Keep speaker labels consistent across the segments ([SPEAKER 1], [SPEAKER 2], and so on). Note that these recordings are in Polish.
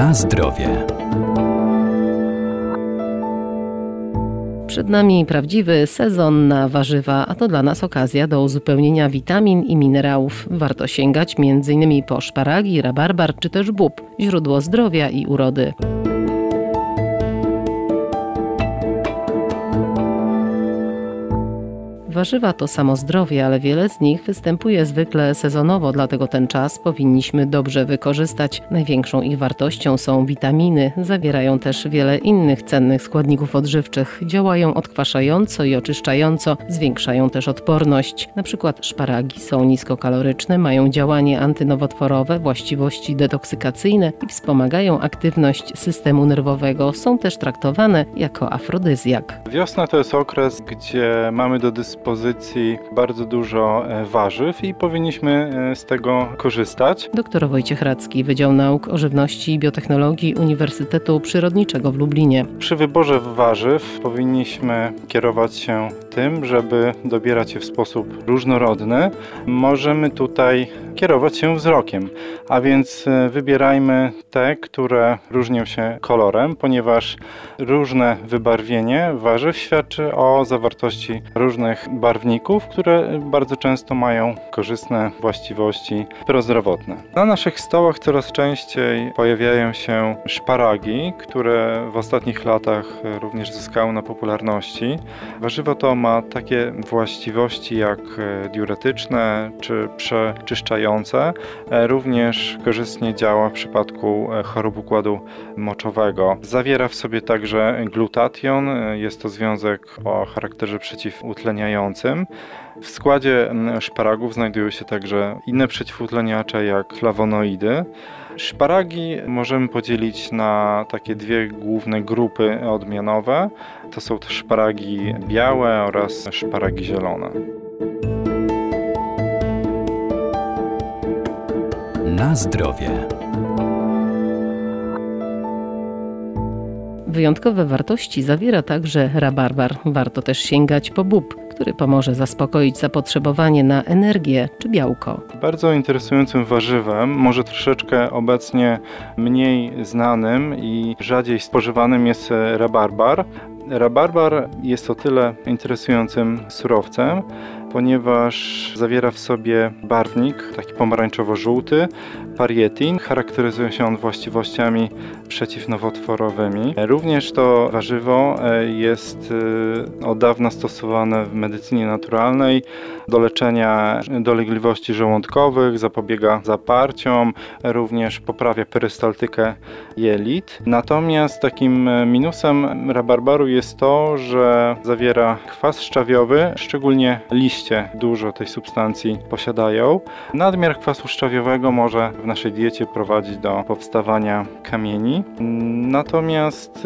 [SPEAKER 1] Na zdrowie.
[SPEAKER 2] Przed nami prawdziwy sezon na warzywa, a to dla nas okazja do uzupełnienia witamin i minerałów. Warto sięgać m.in. po szparagi, rabarbar czy też bób, źródło zdrowia i urody. Warzywa to samo zdrowie, ale wiele z nich występuje zwykle sezonowo, dlatego ten czas powinniśmy dobrze wykorzystać. Największą ich wartością są witaminy, zawierają też wiele innych cennych składników odżywczych. Działają odkwaszająco i oczyszczająco, zwiększają też odporność. Na przykład szparagi są niskokaloryczne, mają działanie antynowotworowe, właściwości detoksykacyjne i wspomagają aktywność systemu nerwowego. Są też traktowane jako afrodyzjak.
[SPEAKER 3] Wiosna to jest okres, gdzie mamy do dyspozycji dyspozycji bardzo dużo e, warzyw i powinniśmy e, z tego korzystać.
[SPEAKER 2] Doktor Wojciech Radzki, Wydział Nauk o Żywności i Biotechnologii Uniwersytetu Przyrodniczego w Lublinie.
[SPEAKER 3] Przy wyborze warzyw powinniśmy kierować się tym, żeby dobierać je w sposób różnorodny. Możemy tutaj kierować się wzrokiem, a więc e, wybierajmy te, które różnią się kolorem, ponieważ różne wybarwienie warzyw świadczy o zawartości różnych barwników, które bardzo często mają korzystne właściwości prozdrowotne. Na naszych stołach coraz częściej pojawiają się szparagi, które w ostatnich latach również zyskały na popularności. Warzywo to ma takie właściwości jak diuretyczne czy przeczyszczające. Również korzystnie działa w przypadku chorób układu moczowego. Zawiera w sobie także glutation, jest to związek o charakterze przeciwutleniającym w składzie szparagów znajdują się także inne przeciwutleniacze jak flawonoidy. Szparagi możemy podzielić na takie dwie główne grupy odmianowe. To są to szparagi białe oraz szparagi zielone.
[SPEAKER 1] Na zdrowie.
[SPEAKER 2] Wyjątkowe wartości zawiera także rabarbar. Warto też sięgać po bób, który pomoże zaspokoić zapotrzebowanie na energię czy białko.
[SPEAKER 3] Bardzo interesującym warzywem, może troszeczkę obecnie mniej znanym i rzadziej spożywanym jest rabarbar. Rabarbar jest o tyle interesującym surowcem, ponieważ zawiera w sobie barwnik, taki pomarańczowo-żółty, parietin. Charakteryzuje się on właściwościami przeciwnowotworowymi. Również to warzywo e, jest e, od dawna stosowane w medycynie naturalnej do leczenia dolegliwości żołądkowych, zapobiega zaparciom, również poprawia perystaltykę jelit. Natomiast takim minusem rabarbaru jest to, że zawiera kwas szczawiowy, szczególnie liście dużo tej substancji posiadają. Nadmiar kwasu szczawiowego może w naszej diecie prowadzić do powstawania kamieni. Natomiast y,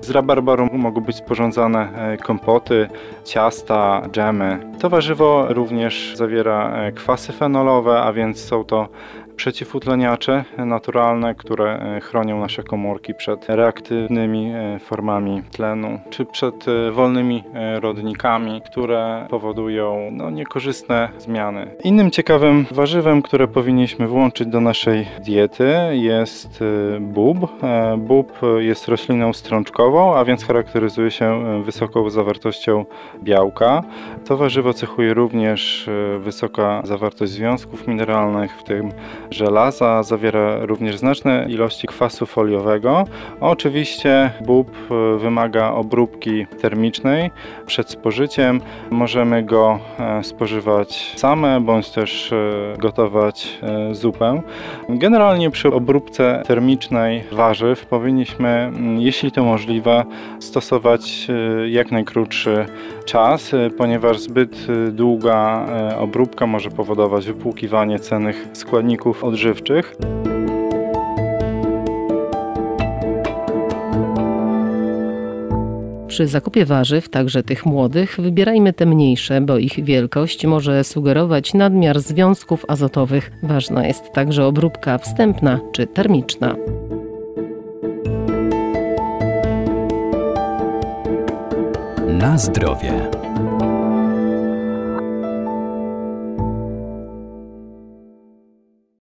[SPEAKER 3] z rabarbaru mogą być sporządzane e, kompoty, ciasta, dżemy. To warzywo również zawiera e, kwasy fenolowe, a więc są to przeciwutleniacze naturalne, które e, chronią nasze komórki przed reaktywnymi e, formami tlenu, czy przed e, wolnymi rodnikami, które powodują no, niekorzystne zmiany. Innym ciekawym warzywem, które powinniśmy włączyć do naszej diety jest bób. Bób jest rośliną strączkową, a więc charakteryzuje się wysoką zawartością białka. To warzywo cechuje również wysoka zawartość związków mineralnych, w tym żelaza, zawiera również znaczne ilości kwasu foliowego. Oczywiście bób e, wymaga obróbki termicznej przed spożyciem. Możemy go e, spożywać same, bądź też e, gotować zupę. Generalnie przy obróbce termicznej warzyw powinniśmy, jeśli to możliwe, stosować jak najkrótszy czas, ponieważ zbyt długa obróbka może powodować wypłukiwanie cennych składników odżywczych.
[SPEAKER 2] Przy zakupie warzyw, także tych młodych, wybierajmy te mniejsze, bo ich wielkość może sugerować nadmiar związków azotowych. Ważna jest także obróbka wstępna czy termiczna.
[SPEAKER 1] Na zdrowie.